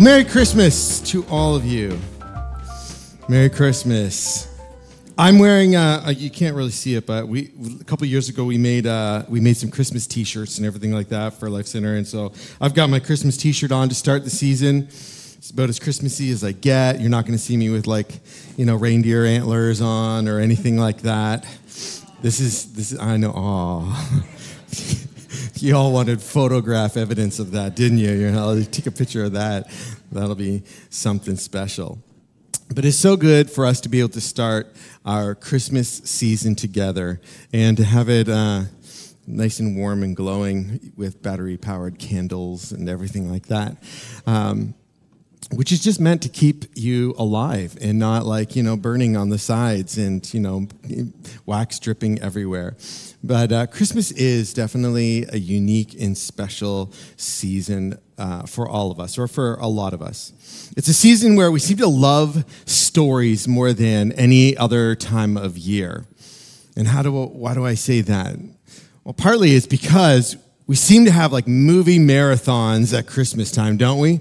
Merry Christmas to all of you. Merry Christmas. I'm wearing. Uh, uh, you can't really see it, but we a couple years ago we made uh, we made some Christmas T-shirts and everything like that for Life Center, and so I've got my Christmas T-shirt on to start the season. It's about as Christmassy as I get. You're not going to see me with like, you know, reindeer antlers on or anything like that. This is this. Is, I know. Aw. you all wanted photograph evidence of that, didn't you? You know, take a picture of that. That'll be something special. But it's so good for us to be able to start our Christmas season together and to have it uh, nice and warm and glowing with battery powered candles and everything like that. Um, which is just meant to keep you alive and not like you know burning on the sides and you know wax dripping everywhere. But uh, christmas is definitely a unique and special season uh, for all of us or for a lot of us. It's a season where we seem to love stories more than any other time of year. And how do why do i say that? Well partly it's because we seem to have like movie marathons at christmas time don't we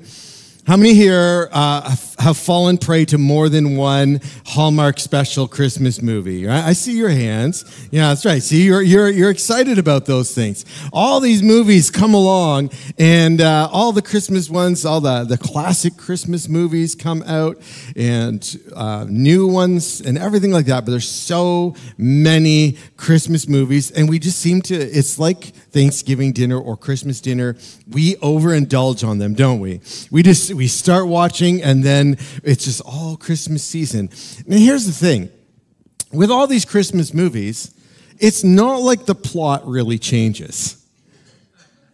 how many here uh, have fallen prey to more than one Hallmark special Christmas movie? Right? I see your hands. Yeah, that's right. See, you're, you're, you're excited about those things. All these movies come along, and uh, all the Christmas ones, all the, the classic Christmas movies come out, and uh, new ones, and everything like that. But there's so many Christmas movies, and we just seem to, it's like Thanksgiving dinner or Christmas dinner. We overindulge on them, don't we? We just, we start watching and then it's just all Christmas season. And here's the thing with all these Christmas movies, it's not like the plot really changes.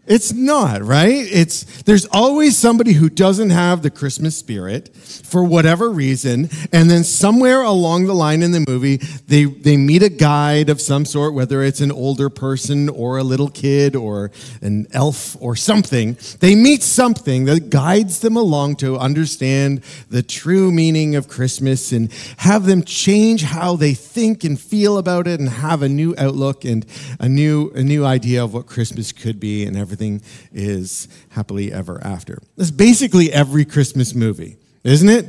It's not, right? It's there's always somebody who doesn't have the Christmas spirit for whatever reason, and then somewhere along the line in the movie, they they meet a guide of some sort, whether it's an older person or a little kid or an elf or something. They meet something that guides them along to understand the true meaning of Christmas and have them change how they think and feel about it and have a new outlook and a new a new idea of what Christmas could be and everything everything is happily ever after. That's basically every Christmas movie, isn't it?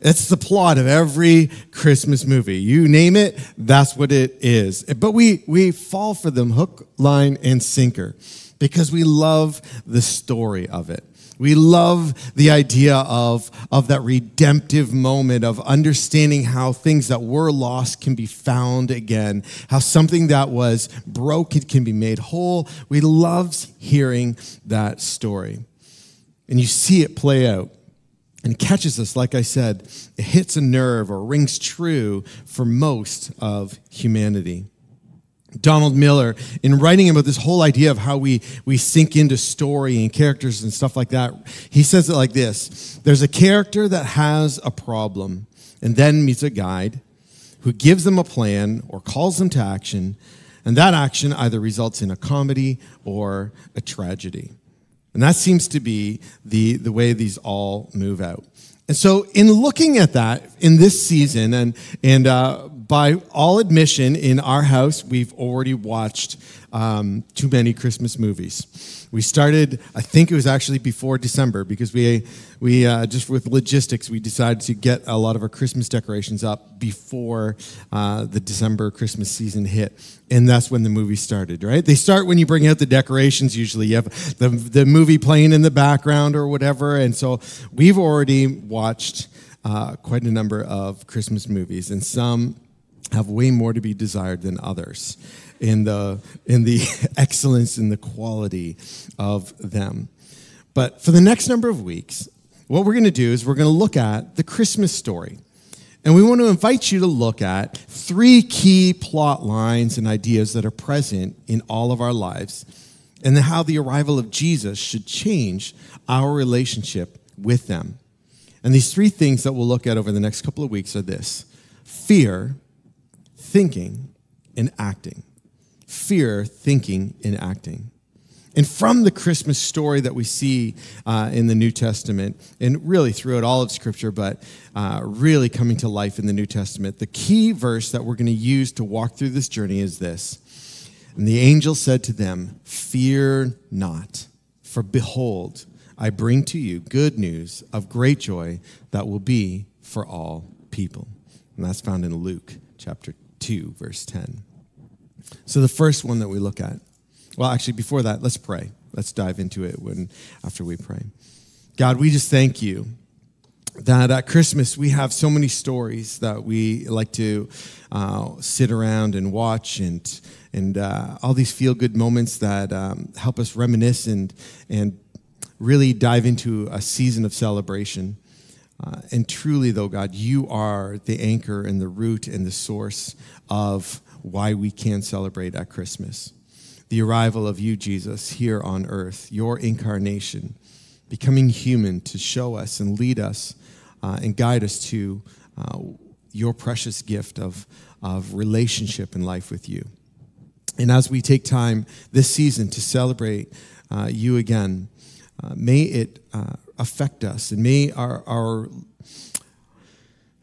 It's the plot of every Christmas movie. You name it, that's what it is. But we, we fall for them hook, line, and sinker because we love the story of it. We love the idea of, of that redemptive moment of understanding how things that were lost can be found again, how something that was broken can be made whole. We love hearing that story. And you see it play out and catches us, like I said, it hits a nerve or rings true for most of humanity. Donald Miller, in writing about this whole idea of how we, we sink into story and characters and stuff like that, he says it like this There's a character that has a problem and then meets a guide who gives them a plan or calls them to action, and that action either results in a comedy or a tragedy. And that seems to be the, the way these all move out. And so, in looking at that in this season, and, and uh, by all admission, in our house, we've already watched um, too many Christmas movies. We started, I think it was actually before December, because we, we uh, just with logistics, we decided to get a lot of our Christmas decorations up before uh, the December Christmas season hit. And that's when the movie started, right? They start when you bring out the decorations, usually. You have the, the movie playing in the background or whatever. And so we've already watched uh, quite a number of Christmas movies, and some have way more to be desired than others in the, in the excellence and the quality of them. But for the next number of weeks, what we're going to do is we're going to look at the Christmas story. And we want to invite you to look at three key plot lines and ideas that are present in all of our lives, and how the arrival of Jesus should change our relationship with them. And these three things that we'll look at over the next couple of weeks are this fear, thinking, and acting. Fear, thinking, and acting. And from the Christmas story that we see uh, in the New Testament, and really throughout all of Scripture, but uh, really coming to life in the New Testament, the key verse that we're going to use to walk through this journey is this. And the angel said to them, Fear not, for behold, I bring to you good news of great joy that will be for all people. And that's found in Luke chapter 2, verse 10. So the first one that we look at, well, actually, before that, let's pray. Let's dive into it when, after we pray. God, we just thank you that at Christmas we have so many stories that we like to uh, sit around and watch and and uh, all these feel good moments that um, help us reminisce and and really dive into a season of celebration. Uh, and truly, though, God, you are the anchor and the root and the source of why we can celebrate at Christmas. The arrival of you, Jesus, here on earth, your incarnation, becoming human to show us and lead us uh, and guide us to uh, your precious gift of, of relationship and life with you. And as we take time this season to celebrate uh, you again, uh, may it uh, affect us and may our, our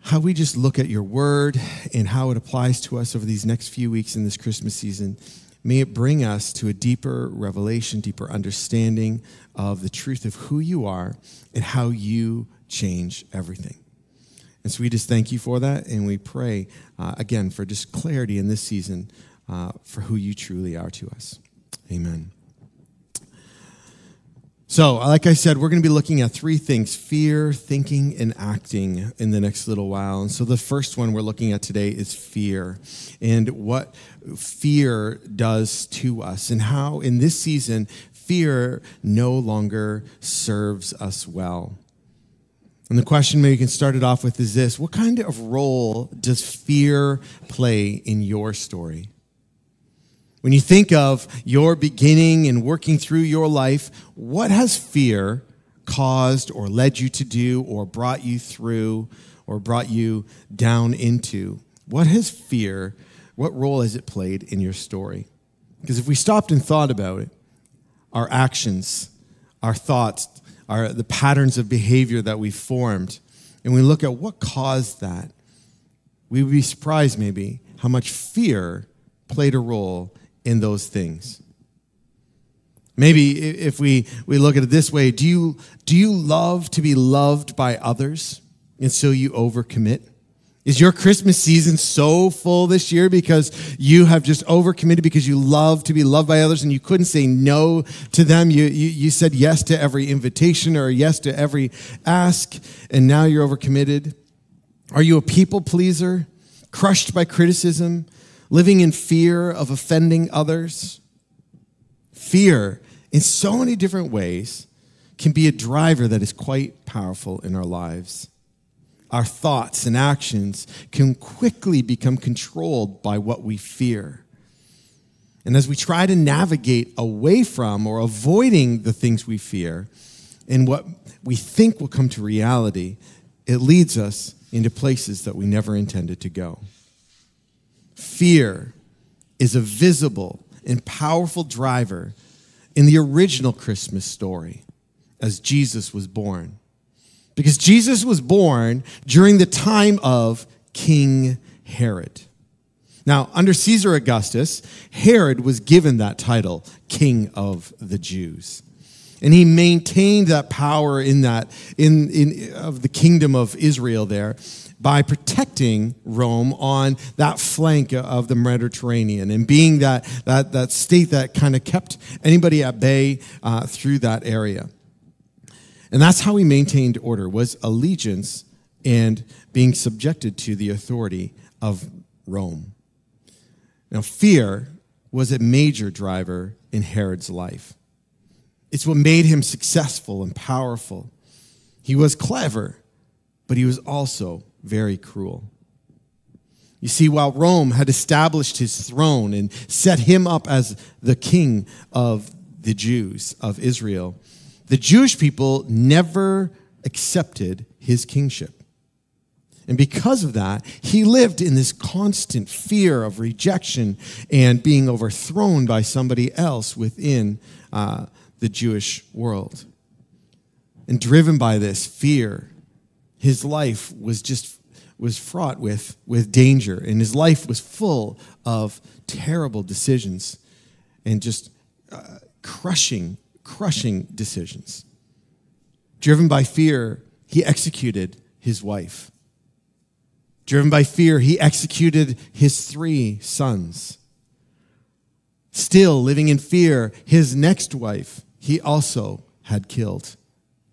how we just look at your word and how it applies to us over these next few weeks in this Christmas season. May it bring us to a deeper revelation, deeper understanding of the truth of who you are and how you change everything. And so we just thank you for that, and we pray uh, again for just clarity in this season uh, for who you truly are to us. Amen. So, uh, like I said, we're going to be looking at three things fear, thinking, and acting in the next little while. And so, the first one we're looking at today is fear and what fear does to us, and how in this season, fear no longer serves us well. And the question maybe you can start it off with is this What kind of role does fear play in your story? When you think of your beginning and working through your life, what has fear caused or led you to do or brought you through or brought you down into? What has fear, what role has it played in your story? Because if we stopped and thought about it, our actions, our thoughts, our, the patterns of behavior that we formed, and we look at what caused that, we would be surprised maybe how much fear played a role in those things. Maybe if we, we look at it this way, do you, do you love to be loved by others and so you overcommit? Is your Christmas season so full this year because you have just overcommitted because you love to be loved by others and you couldn't say no to them? You, you, you said yes to every invitation or yes to every ask, and now you're overcommitted? Are you a people pleaser, crushed by criticism, living in fear of offending others. Fear, in so many different ways, can be a driver that is quite powerful in our lives. Our thoughts and actions can quickly become controlled by what we fear. And as we try to navigate away from or avoiding the things we fear and what we think will come to reality, it leads us into places that we never intended to go. Fear is a visible and powerful driver in the original Christmas story as Jesus was born. Because Jesus was born during the time of King Herod. Now, under Caesar Augustus, Herod was given that title, King of the Jews. And he maintained that power in that, in, in of the kingdom of Israel there by protecting Rome on that flank of the Mediterranean and being that, that, that state that kind of kept anybody at bay uh, through that area. And that's how he maintained order, was allegiance and being subjected to the authority of Rome. Now, fear was a major driver in Herod's life. It's what made him successful and powerful. He was clever, but he was also very cruel. You see, while Rome had established his throne and set him up as the king of the Jews of Israel, the Jewish people never accepted his kingship. And because of that, he lived in this constant fear of rejection and being overthrown by somebody else within uh, the Jewish world. And driven by this fear, his life was just was fraught with, with danger, and his life was full of terrible decisions and just uh, crushing, crushing decisions. Driven by fear, he executed his wife. Driven by fear, he executed his three sons. Still living in fear, his next wife he also had killed,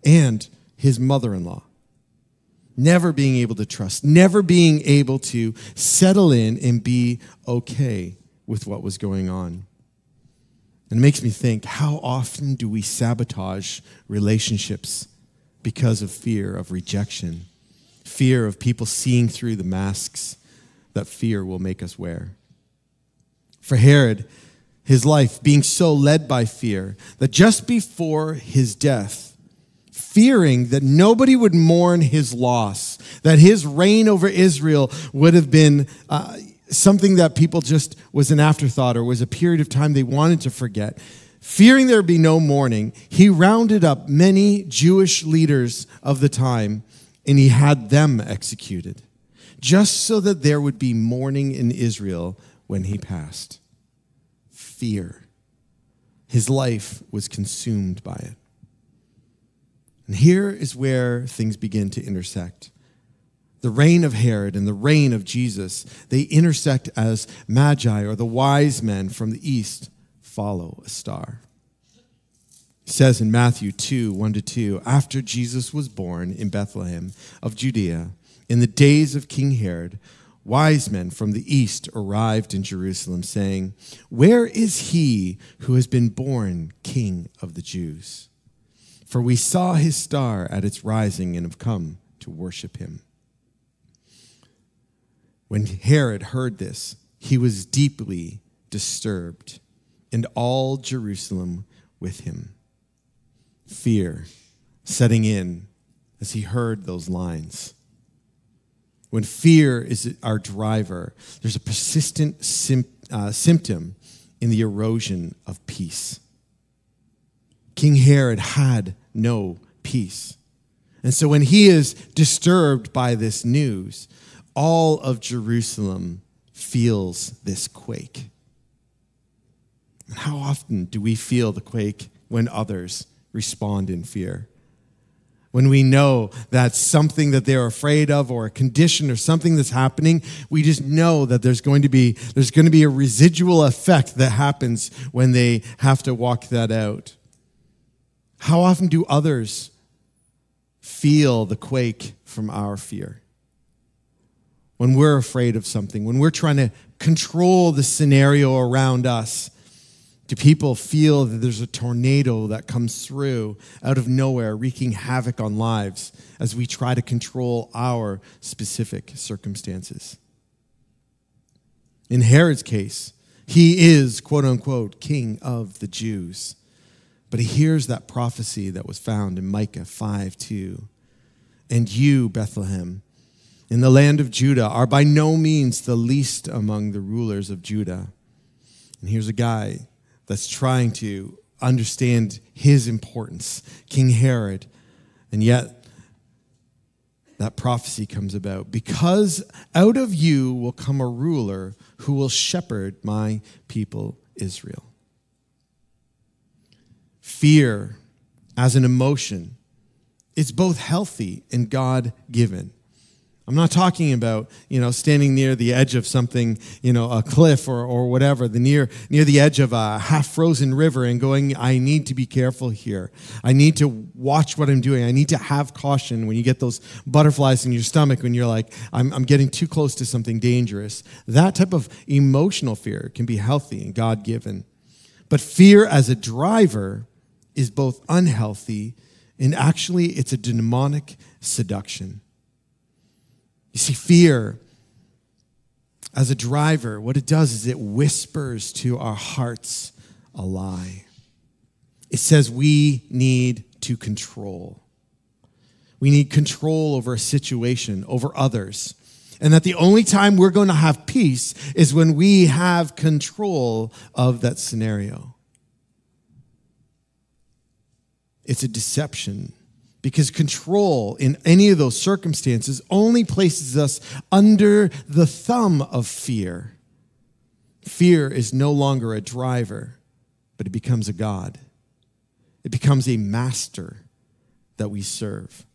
and his mother in law. Never being able to trust, never being able to settle in and be okay with what was going on. And it makes me think how often do we sabotage relationships because of fear of rejection, fear of people seeing through the masks that fear will make us wear? For Herod, his life being so led by fear that just before his death, fearing that nobody would mourn his loss, that his reign over Israel would have been uh, something that people just was an afterthought or was a period of time they wanted to forget. Fearing there would be no mourning, he rounded up many Jewish leaders of the time and he had them executed, just so that there would be mourning in Israel when he passed. Fear. His life was consumed by it. And here is where things begin to intersect the reign of Herod and the reign of Jesus, they intersect as magi or the wise men from the east follow a star. It says in Matthew 2 1 to 2, after Jesus was born in Bethlehem of Judea, in the days of King Herod, wise men from the east arrived in Jerusalem, saying, Where is he who has been born King of the Jews? For we saw his star at its rising and have come to worship him. When Herod heard this, he was deeply disturbed, and all Jerusalem with him. Fear setting in as he heard those lines. When fear is our driver, there's a persistent sim- uh, symptom in the erosion of peace. King Herod had no peace. And so when he is disturbed by this news, all of Jerusalem feels this quake. And how often do we feel the quake when others respond in fear? When we know that something that they're afraid of or a condition or something that's happening, we just know that there's going to be there's going to be a residual effect that happens when they have to walk that out. How often do others feel the quake from our fear? when we're afraid of something, when we're trying to control the scenario around us, do people feel that there's a tornado that comes through out of nowhere, wreaking havoc on lives as we try to control our specific circumstances? In Herod's case, he is, quote unquote, king of the Jews. But he hears that prophecy that was found in Micah 5 2. And you, Bethlehem, in the land of Judah are by no means the least among the rulers of Judah. And here's a guy that's trying to understand his importance, King Herod. And yet, that prophecy comes about because out of you will come a ruler who will shepherd my people Israel. Fear as an emotion is both healthy and God given. I'm not talking about, you know, standing near the edge of something, you know, a cliff or, or whatever, the near, near the edge of a half frozen river and going, I need to be careful here. I need to watch what I'm doing. I need to have caution when you get those butterflies in your stomach when you're like, I'm, I'm getting too close to something dangerous. That type of emotional fear can be healthy and God given. But fear as a driver is both unhealthy and actually it's a demonic seduction. You see, fear as a driver, what it does is it whispers to our hearts a lie. It says we need to control. We need control over a situation, over others. And that the only time we're going to have peace is when we have control of that scenario. It's a deception because control in any of those circumstances only places us under the thumb of fear. Fear is no longer a driver, but it becomes a God. It becomes a master that we serve.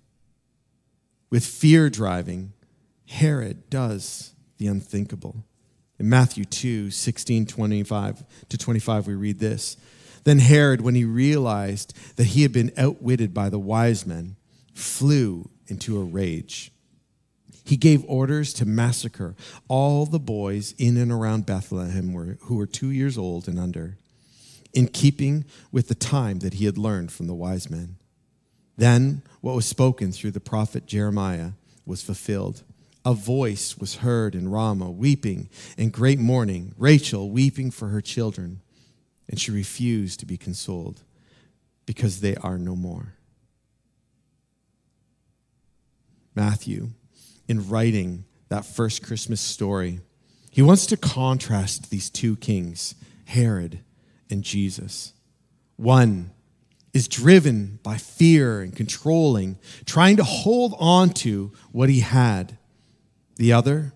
With fear driving, Herod does the unthinkable. In Matthew 2 16, 25 to 25, we read this. Then Herod, when he realized that he had been outwitted by the wise men, flew into a rage. He gave orders to massacre all the boys in and around Bethlehem who were two years old and under, in keeping with the time that he had learned from the wise men. Then what was spoken through the prophet Jeremiah was fulfilled. A voice was heard in Ramah, weeping and great mourning, Rachel weeping for her children, and she refused to be consoled because they are no more. Matthew, in writing that first Christmas story, he wants to contrast these two kings, Herod and Jesus. One is driven by fear and controlling, trying to hold on to what he had. The other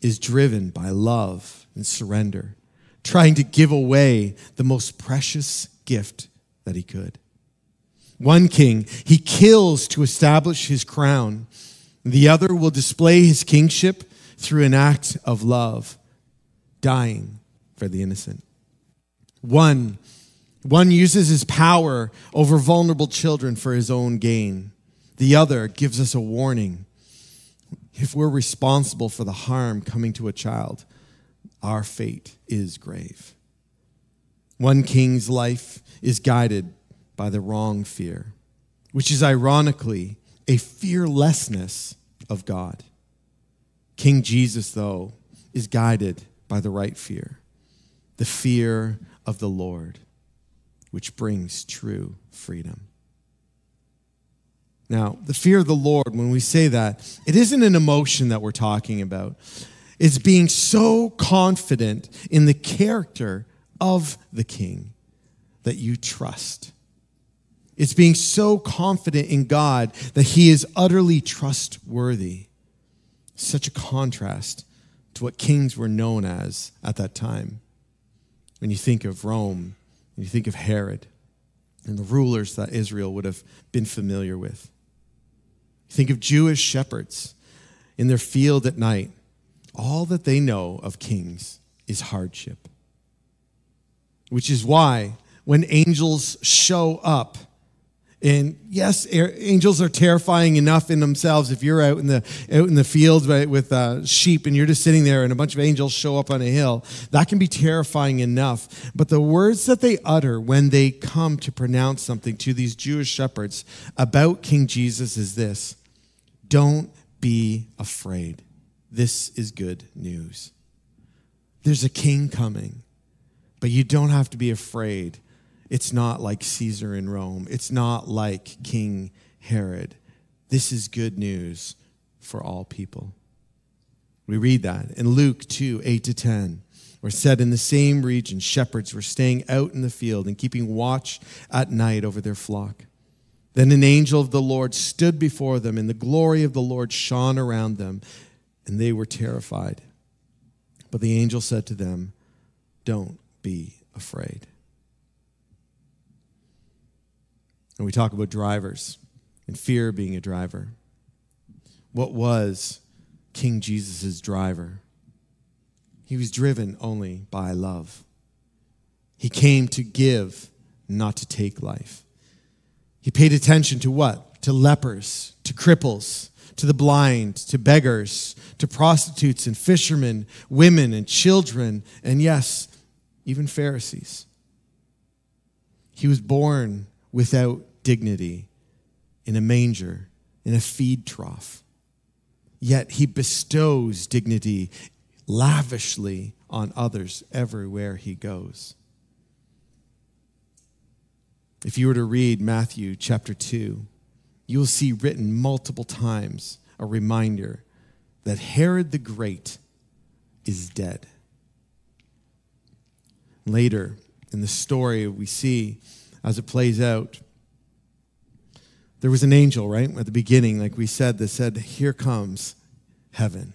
is driven by love and surrender, trying to give away the most precious gift that he could. One king, he kills to establish his crown. The other will display his kingship through an act of love, dying for the innocent. One, one uses his power over vulnerable children for his own gain. The other gives us a warning. If we're responsible for the harm coming to a child, our fate is grave. One king's life is guided by the wrong fear, which is ironically a fearlessness of God. King Jesus, though, is guided by the right fear, the fear of the Lord, which brings true freedom. Now, the fear of the Lord, when we say that, it isn't an emotion that we're talking about. It's being so confident in the character of the king that you trust. It's being so confident in God that he is utterly trustworthy. Such a contrast to what kings were known as at that time. When you think of Rome, and you think of Herod, and the rulers that Israel would have been familiar with. Think of Jewish shepherds in their field at night. All that they know of kings is hardship. Which is why when angels show up, and yes, angels are terrifying enough in themselves. If you're out in the out in the field right, with uh, sheep and you're just sitting there, and a bunch of angels show up on a hill, that can be terrifying enough. But the words that they utter when they come to pronounce something to these Jewish shepherds about King Jesus is this: Don't be afraid. This is good news. There's a king coming, but you don't have to be afraid it's not like Caesar in Rome. It's not like King Herod. This is good news for all people. We read that in Luke 2 8 to 10. Where said in the same region, shepherds were staying out in the field and keeping watch at night over their flock. Then an angel of the Lord stood before them, and the glory of the Lord shone around them, and they were terrified. But the angel said to them, Don't be afraid. And we talk about drivers and fear being a driver. What was King Jesus' driver? He was driven only by love. He came to give, not to take life. He paid attention to what? To lepers, to cripples, to the blind, to beggars, to prostitutes and fishermen, women and children, and yes, even Pharisees. He was born without dignity in a manger, in a feed trough. Yet he bestows dignity lavishly on others everywhere he goes. If you were to read Matthew chapter 2, you will see written multiple times a reminder that Herod the Great is dead. Later in the story, we see as it plays out there was an angel, right, at the beginning, like we said, that said, Here comes heaven.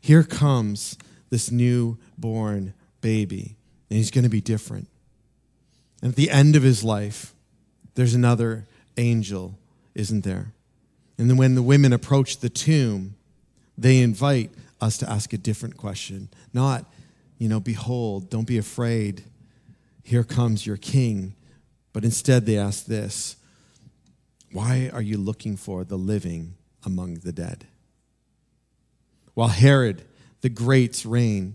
Here comes this newborn baby, and he's going to be different. And at the end of his life, there's another angel isn't there? And then when the women approach the tomb, they invite us to ask a different question. Not, you know, behold, don't be afraid, here comes your king. But instead, they ask this Why are you looking for the living among the dead? While Herod the Great's reign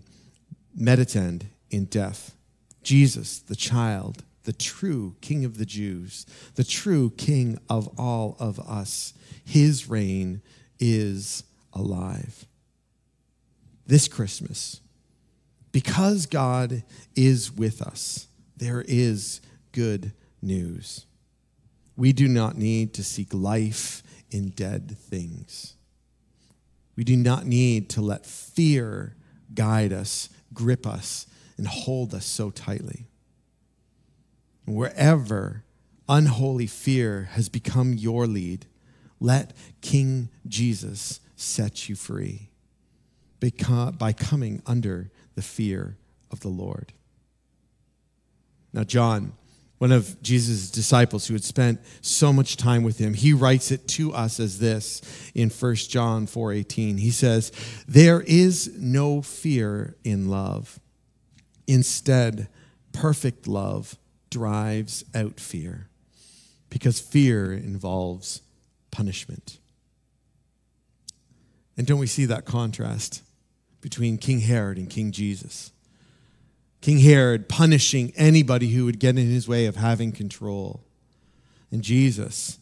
meditant in death, Jesus, the child, the true King of the Jews, the true King of all of us, his reign is alive. This Christmas, because God is with us, there is good news. We do not need to seek life in dead things. We do not need to let fear guide us, grip us, and hold us so tightly. Wherever unholy fear has become your lead, let King Jesus set you free by coming under the fear of the Lord. Now, John, one of Jesus' disciples who had spent so much time with him, he writes it to us as this in 1 John 4:18. He says, "There is no fear in love. Instead, perfect love drives out fear, because fear involves punishment." And don't we see that contrast between King Herod and King Jesus? King Herod punishing anybody who would get in his way of having control. And Jesus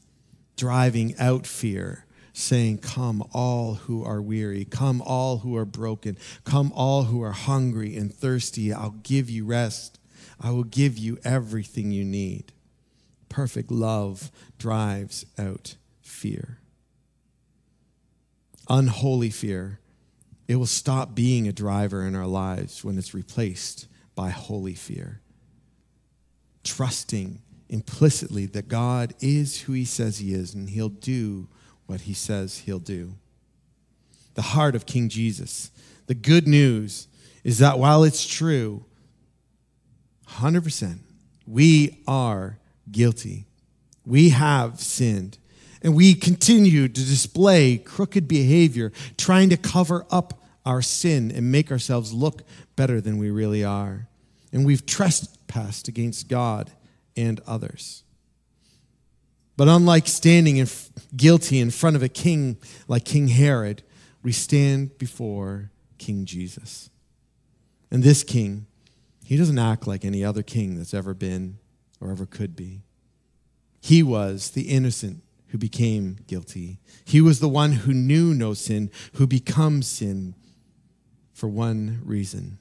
driving out fear, saying, Come, all who are weary, come, all who are broken, come, all who are hungry and thirsty. I'll give you rest. I will give you everything you need. Perfect love drives out fear. Unholy fear, it will stop being a driver in our lives when it's replaced by holy fear, trusting implicitly that God is who he says he is and he'll do what he says he'll do. The heart of King Jesus. The good news is that while it's true, 100%, we are guilty. We have sinned. And we continue to display crooked behavior, trying to cover up our sin and make ourselves look better than we really are. And we've trespassed against God and others. But unlike standing in, guilty in front of a king like King Herod, we stand before King Jesus. And this king, he doesn't act like any other king that's ever been or ever could be. He was the innocent who became guilty. He was the one who knew no sin, who becomes sin for one reason.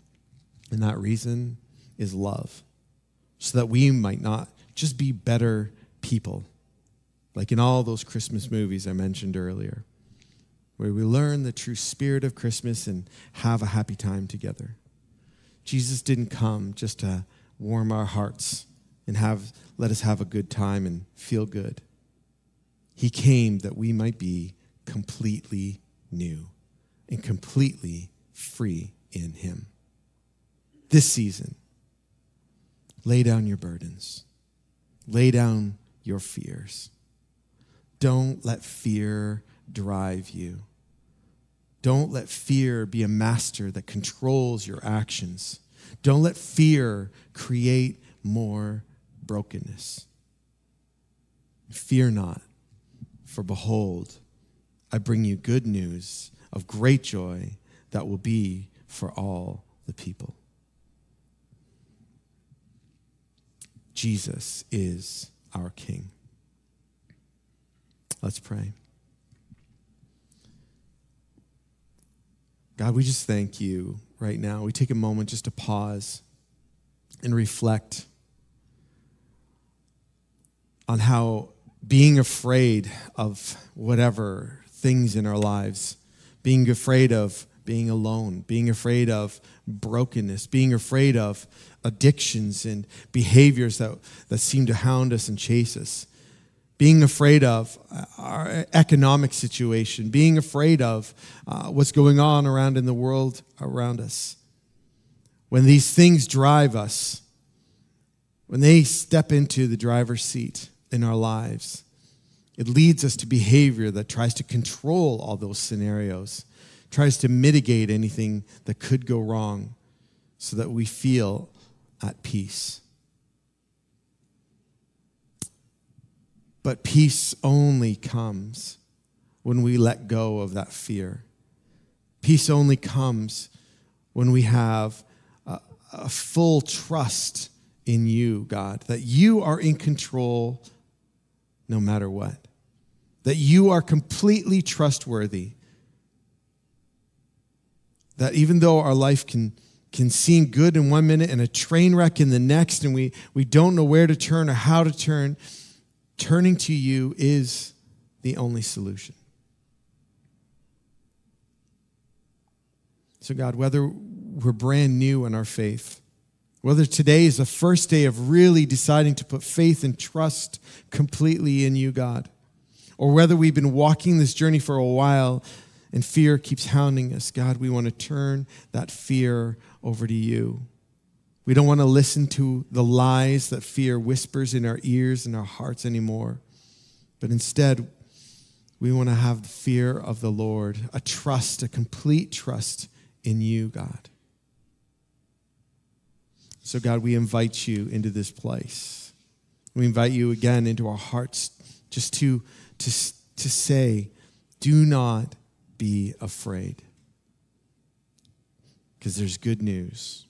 And that reason is love, so that we might not just be better people, like in all those Christmas movies I mentioned earlier, where we learn the true spirit of Christmas and have a happy time together. Jesus didn't come just to warm our hearts and have let us have a good time and feel good. He came that we might be completely new and completely free in Him. This season, lay down your burdens, lay down your fears. Don't let fear drive you. Don't let fear be a master that controls your actions. Don't let fear create more brokenness. Fear not, for behold, I bring you good news of great joy that will be for all the people. Jesus is our King. Let's pray. God, we just thank you right now. We take a moment just to pause and reflect on how being afraid of whatever things in our lives, being afraid of being alone, being afraid of brokenness, being afraid of addictions and behaviors that, that seem to hound us and chase us, being afraid of our economic situation, being afraid of uh, what's going on around in the world around us. When these things drive us, when they step into the driver's seat in our lives, It leads us to behavior that tries to control all those scenarios, tries to mitigate anything that could go wrong so that we feel at peace. But peace only comes when we let go of that fear. Peace only comes when we have a, a full trust in you, God, that you are in control no matter what, that you are completely trustworthy, that even though our life can, can seem good in one minute and a train wreck in the next, and we, we don't know where to turn or how to turn, turning to you is the only solution. So, God, whether we're brand new in our faith, whether today is the first day of really deciding to put faith and trust completely in you, God, or whether we've been walking this journey for a while and fear keeps hounding us, God, we want to turn that fear over to you. We don't want to listen to the lies that fear whispers in our ears and our hearts anymore. But instead, we want to have the fear of the Lord, a trust, a complete trust in you, God. So, God, we invite you into this place. We invite you again into our hearts just to, to, to say, do not be afraid. Because there's good news.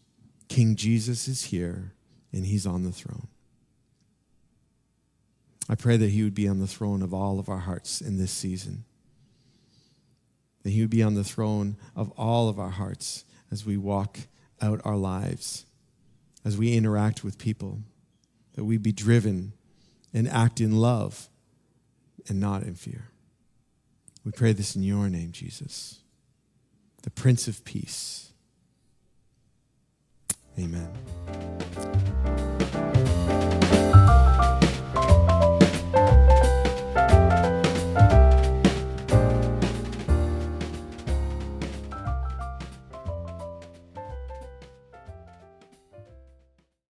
King Jesus is here and he's on the throne. I pray that he would be on the throne of all of our hearts in this season that He would be on the throne of all of our hearts as we walk out our lives, as we interact with people, that we be driven and act in love and not in fear. We pray this in your name, Jesus, the Prince of Peace. Amen.